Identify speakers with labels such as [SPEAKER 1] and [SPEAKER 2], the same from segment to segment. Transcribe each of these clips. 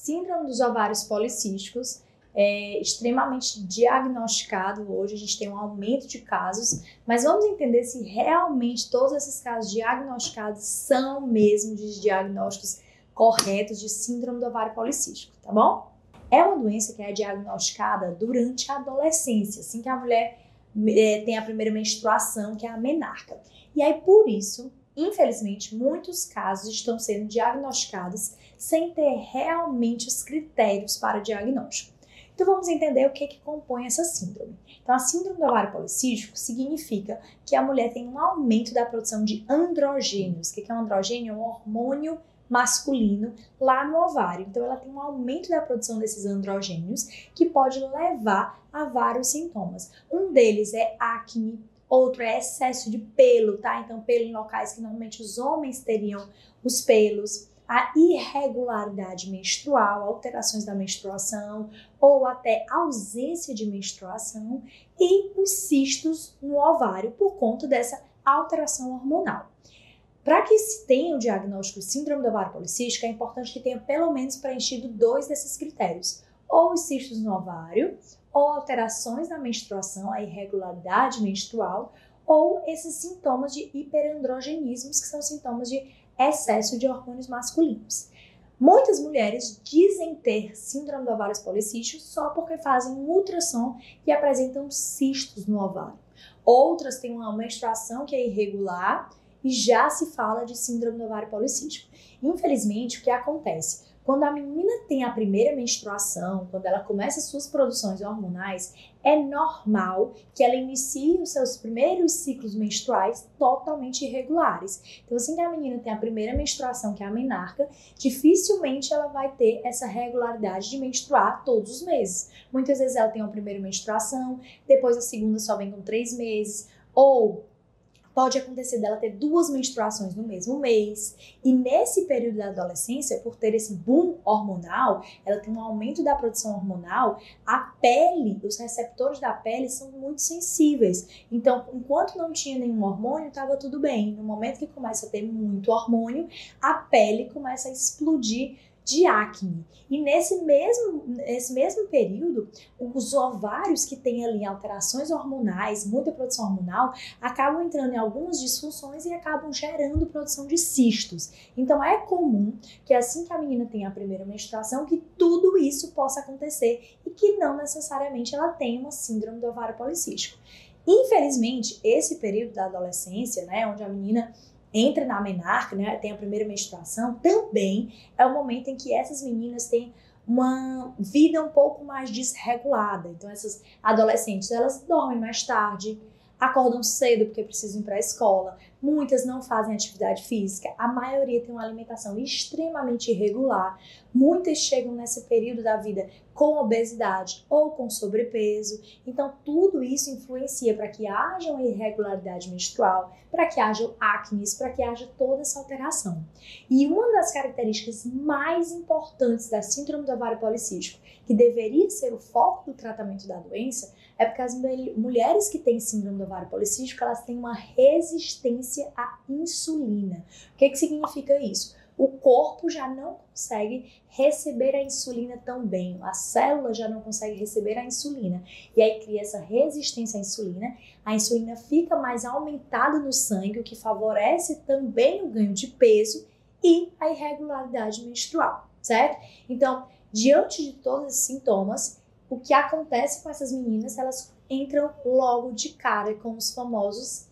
[SPEAKER 1] Síndrome dos ovários policísticos é extremamente diagnosticado hoje, a gente tem um aumento de casos, mas vamos entender se realmente todos esses casos diagnosticados são mesmo de diagnósticos corretos de síndrome do ovário policístico, tá bom? É uma doença que é diagnosticada durante a adolescência, assim que a mulher é, tem a primeira menstruação, que é a menarca. E aí, por isso, infelizmente, muitos casos estão sendo diagnosticados sem ter realmente os critérios para diagnóstico. Então vamos entender o que, que compõe essa síndrome. Então a síndrome do ovário policístico significa que a mulher tem um aumento da produção de androgênios. O que, que é um androgênio? É um hormônio masculino lá no ovário. Então ela tem um aumento da produção desses androgênios que pode levar a vários sintomas. Um deles é acne, outro é excesso de pelo, tá? Então pelo em locais que normalmente os homens teriam os pelos a irregularidade menstrual, alterações da menstruação ou até ausência de menstruação e os cistos no ovário por conta dessa alteração hormonal. Para que se tenha o diagnóstico de síndrome do ovário policístico, é importante que tenha pelo menos preenchido dois desses critérios: ou os cistos no ovário, ou alterações na menstruação, a irregularidade menstrual, ou esses sintomas de hiperandrogenismos, que são sintomas de excesso de hormônios masculinos. Muitas mulheres dizem ter síndrome do ovário policístico só porque fazem um ultrassom e apresentam cistos no ovário. Outras têm uma menstruação que é irregular e já se fala de síndrome do ovário policístico. Infelizmente, o que acontece? Quando a menina tem a primeira menstruação, quando ela começa suas produções hormonais, é normal que ela inicie os seus primeiros ciclos menstruais totalmente irregulares. Então, assim que a menina tem a primeira menstruação, que é a menarca, dificilmente ela vai ter essa regularidade de menstruar todos os meses. Muitas vezes ela tem uma primeira menstruação, depois a segunda só vem com três meses, ou Pode acontecer dela ter duas menstruações no mesmo mês. E nesse período da adolescência, por ter esse boom hormonal, ela tem um aumento da produção hormonal, a pele, os receptores da pele são muito sensíveis. Então, enquanto não tinha nenhum hormônio, estava tudo bem. No momento que começa a ter muito hormônio, a pele começa a explodir de acne. E nesse mesmo, nesse mesmo período, os ovários que têm ali alterações hormonais, muita produção hormonal, acabam entrando em algumas disfunções e acabam gerando produção de cistos. Então é comum que assim que a menina tem a primeira menstruação, que tudo isso possa acontecer e que não necessariamente ela tenha uma síndrome do ovário policístico. Infelizmente, esse período da adolescência, né, onde a menina entra na menarca, né, tem a primeira menstruação, também é o momento em que essas meninas têm uma vida um pouco mais desregulada. Então essas adolescentes, elas dormem mais tarde, acordam cedo porque precisam ir para a escola, muitas não fazem atividade física, a maioria tem uma alimentação extremamente irregular, muitas chegam nesse período da vida com obesidade ou com sobrepeso. Então, tudo isso influencia para que haja uma irregularidade menstrual, para que haja acne, para que haja toda essa alteração. E uma das características mais importantes da síndrome do ovário policístico, que deveria ser o foco do tratamento da doença, é porque as mulheres que têm síndrome do ovário policístico, elas têm uma resistência à insulina. O que, que significa isso? O corpo já não consegue receber a insulina tão bem, a célula já não consegue receber a insulina. E aí cria essa resistência à insulina, a insulina fica mais aumentada no sangue, o que favorece também o ganho de peso e a irregularidade menstrual, certo? Então, diante de todos esses sintomas, o que acontece com essas meninas, elas entram logo de cara com os famosos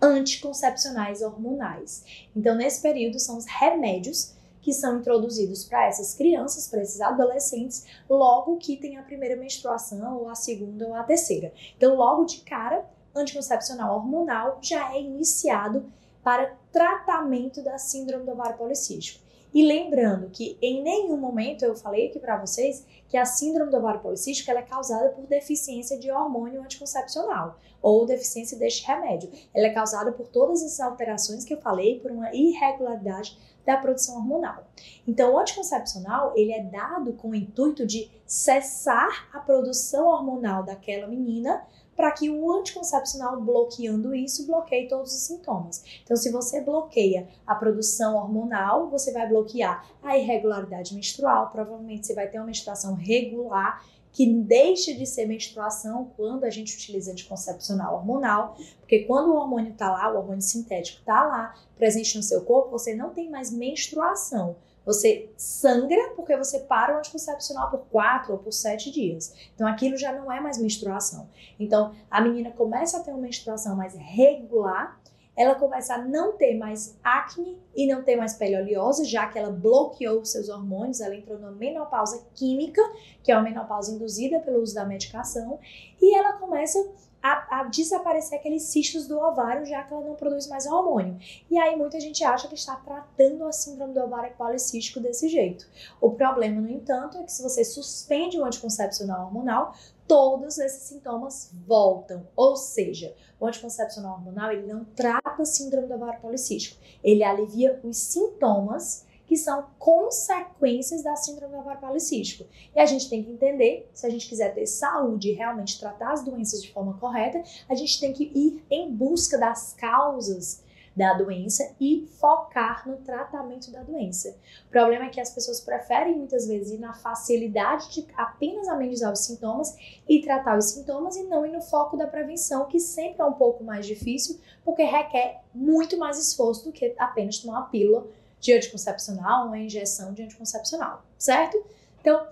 [SPEAKER 1] anticoncepcionais hormonais. Então, nesse período, são os remédios que são introduzidos para essas crianças, para esses adolescentes, logo que tem a primeira menstruação, ou a segunda, ou a terceira. Então, logo de cara, anticoncepcional hormonal já é iniciado para tratamento da síndrome do ovário policístico. E lembrando que em nenhum momento eu falei aqui para vocês que a síndrome do ovário policístico é causada por deficiência de hormônio anticoncepcional ou deficiência deste remédio. Ela é causada por todas essas alterações que eu falei, por uma irregularidade da produção hormonal. Então, o anticoncepcional ele é dado com o intuito de cessar a produção hormonal daquela menina para que o anticoncepcional bloqueando isso bloqueie todos os sintomas. Então, se você bloqueia a produção hormonal, você vai bloquear a irregularidade menstrual, provavelmente você vai ter uma menstruação regular que deixa de ser menstruação quando a gente utiliza anticoncepcional hormonal, porque quando o hormônio está lá, o hormônio sintético está lá, presente no seu corpo, você não tem mais menstruação. Você sangra porque você para o anticoncepcional por quatro ou por sete dias. Então aquilo já não é mais menstruação. Então a menina começa a ter uma menstruação mais regular, ela começa a não ter mais acne e não ter mais pele oleosa, já que ela bloqueou seus hormônios, ela entrou numa menopausa química, que é uma menopausa induzida pelo uso da medicação, e ela começa a, a, desaparecer aqueles cistos do ovário, já que ela não produz mais hormônio. E aí muita gente acha que está tratando a síndrome do ovário policístico desse jeito. O problema, no entanto, é que se você suspende o anticoncepcional hormonal, todos esses sintomas voltam. Ou seja, o anticoncepcional hormonal ele não trata a síndrome do ovário policístico, ele alivia os sintomas que são consequências da síndrome ovário policístico. E a gente tem que entender, se a gente quiser ter saúde e realmente tratar as doenças de forma correta, a gente tem que ir em busca das causas da doença e focar no tratamento da doença. O problema é que as pessoas preferem muitas vezes ir na facilidade de apenas amenizar os sintomas e tratar os sintomas e não ir no foco da prevenção, que sempre é um pouco mais difícil, porque requer muito mais esforço do que apenas tomar uma pílula de anticoncepcional, uma injeção de anticoncepcional, certo? Então,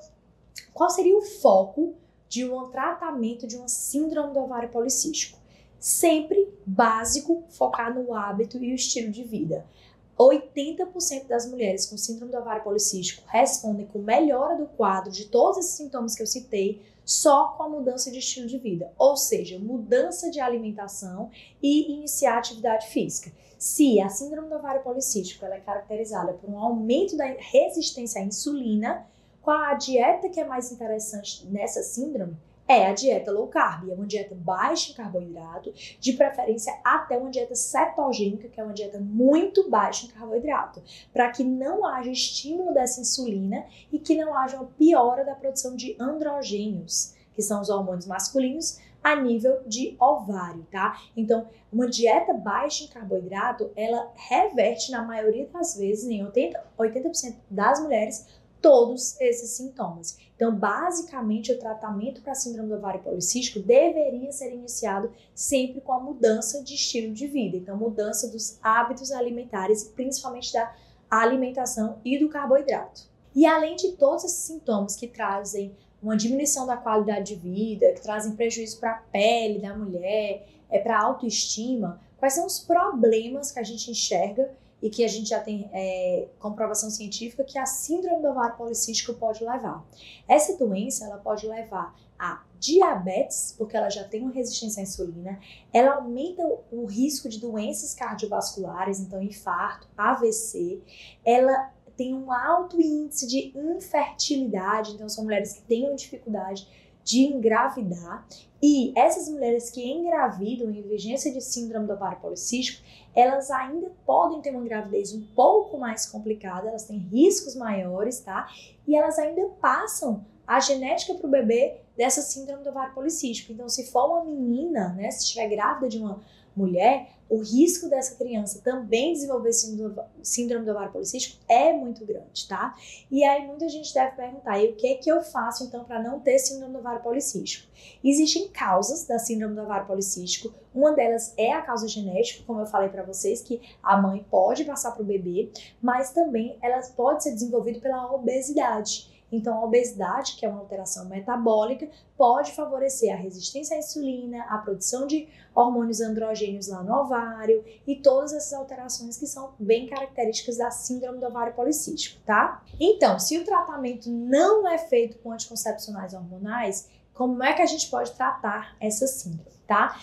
[SPEAKER 1] qual seria o foco de um tratamento de uma síndrome do ovário policístico? Sempre básico, focar no hábito e o estilo de vida. 80% das mulheres com síndrome do ovário policístico respondem com melhora do quadro de todos esses sintomas que eu citei só com a mudança de estilo de vida, ou seja, mudança de alimentação e iniciar atividade física. Se a síndrome do ovário policístico é caracterizada por um aumento da resistência à insulina, qual a dieta que é mais interessante nessa síndrome? é a dieta low carb, é uma dieta baixa em carboidrato, de preferência até uma dieta cetogênica, que é uma dieta muito baixa em carboidrato, para que não haja estímulo dessa insulina e que não haja uma piora da produção de androgênios, que são os hormônios masculinos, a nível de ovário, tá? Então, uma dieta baixa em carboidrato, ela reverte na maioria das vezes, em 80%, 80 das mulheres, todos esses sintomas. Então, basicamente, o tratamento para síndrome do ovário policístico deveria ser iniciado sempre com a mudança de estilo de vida. Então, mudança dos hábitos alimentares, principalmente da alimentação e do carboidrato. E além de todos esses sintomas que trazem uma diminuição da qualidade de vida, que trazem prejuízo para a pele da mulher, é para a autoestima, quais são os problemas que a gente enxerga e que a gente já tem é, comprovação científica que a síndrome do ovário policístico pode levar. Essa doença ela pode levar a diabetes, porque ela já tem uma resistência à insulina, ela aumenta o risco de doenças cardiovasculares, então infarto, AVC, ela tem um alto índice de infertilidade, então são mulheres que têm dificuldade de engravidar. E essas mulheres que engravidam em vigência de síndrome do ovário policístico, elas ainda podem ter uma gravidez um pouco mais complicada, elas têm riscos maiores, tá? E elas ainda passam a genética para o bebê dessa síndrome do ovário policístico. Então, se for uma menina, né, se estiver grávida de uma mulher, o risco dessa criança também desenvolver síndrome do ovário policístico é muito grande, tá? E aí muita gente deve perguntar, e o que é que eu faço então para não ter síndrome do ovário policístico? Existem causas da síndrome do ovário policístico, uma delas é a causa genética, como eu falei para vocês, que a mãe pode passar para o bebê, mas também ela pode ser desenvolvida pela obesidade. Então, a obesidade, que é uma alteração metabólica, pode favorecer a resistência à insulina, a produção de hormônios androgênios lá no ovário e todas essas alterações que são bem características da síndrome do ovário policístico, tá? Então, se o tratamento não é feito com anticoncepcionais hormonais, como é que a gente pode tratar essa síndrome, tá?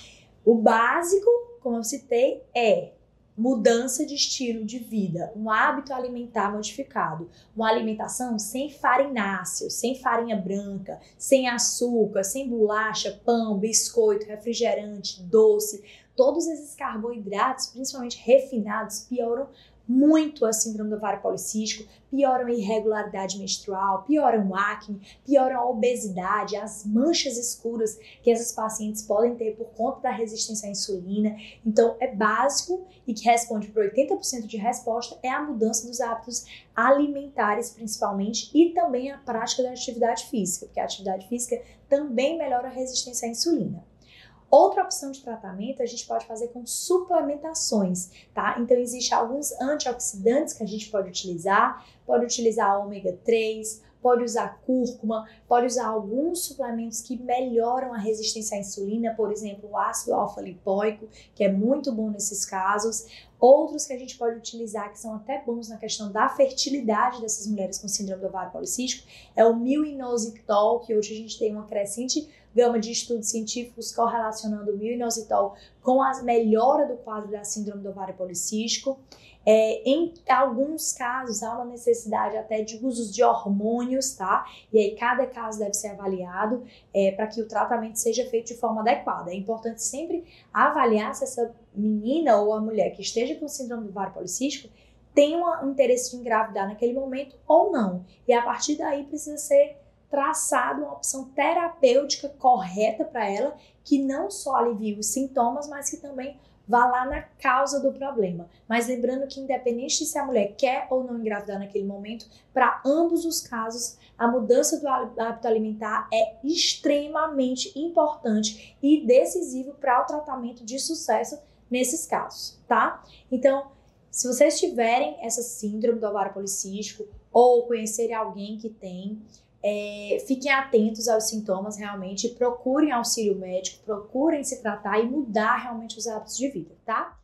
[SPEAKER 1] O básico, como eu citei, é mudança de estilo de vida, um hábito alimentar modificado, uma alimentação sem farináceos, sem farinha branca, sem açúcar, sem bolacha, pão, biscoito, refrigerante, doce. Todos esses carboidratos, principalmente refinados, pioram muito a síndrome do ovário policístico, pioram a irregularidade menstrual, pioram o acne, pioram a obesidade, as manchas escuras que essas pacientes podem ter por conta da resistência à insulina. Então, é básico e que responde por 80% de resposta é a mudança dos hábitos alimentares, principalmente, e também a prática da atividade física, porque a atividade física também melhora a resistência à insulina. Outra opção de tratamento a gente pode fazer com suplementações, tá? Então, existem alguns antioxidantes que a gente pode utilizar, pode utilizar ômega 3, pode usar cúrcuma, pode usar alguns suplementos que melhoram a resistência à insulina, por exemplo, o ácido alfa-lipoico, que é muito bom nesses casos. Outros que a gente pode utilizar, que são até bons na questão da fertilidade dessas mulheres com síndrome do ovário policístico, é o milinositol, que hoje a gente tem uma crescente gama de estudos científicos correlacionando o milnositol com a melhora do quadro da síndrome do ovário policístico. É, em alguns casos, há uma necessidade até de usos de hormônios, tá? E aí, cada caso deve ser avaliado é, para que o tratamento seja feito de forma adequada. É importante sempre avaliar se essa menina ou a mulher que esteja com síndrome do ovário policístico tem um interesse de engravidar naquele momento ou não. E a partir daí precisa ser traçado uma opção terapêutica correta para ela, que não só alivie os sintomas, mas que também vá lá na causa do problema. Mas lembrando que, independente de se a mulher quer ou não engravidar naquele momento, para ambos os casos, a mudança do hábito alimentar é extremamente importante e decisivo para o tratamento de sucesso nesses casos, tá? Então, se vocês tiverem essa síndrome do ovário policístico ou conhecerem alguém que tem, é, fiquem atentos aos sintomas realmente, procurem auxílio médico, procurem se tratar e mudar realmente os hábitos de vida, tá?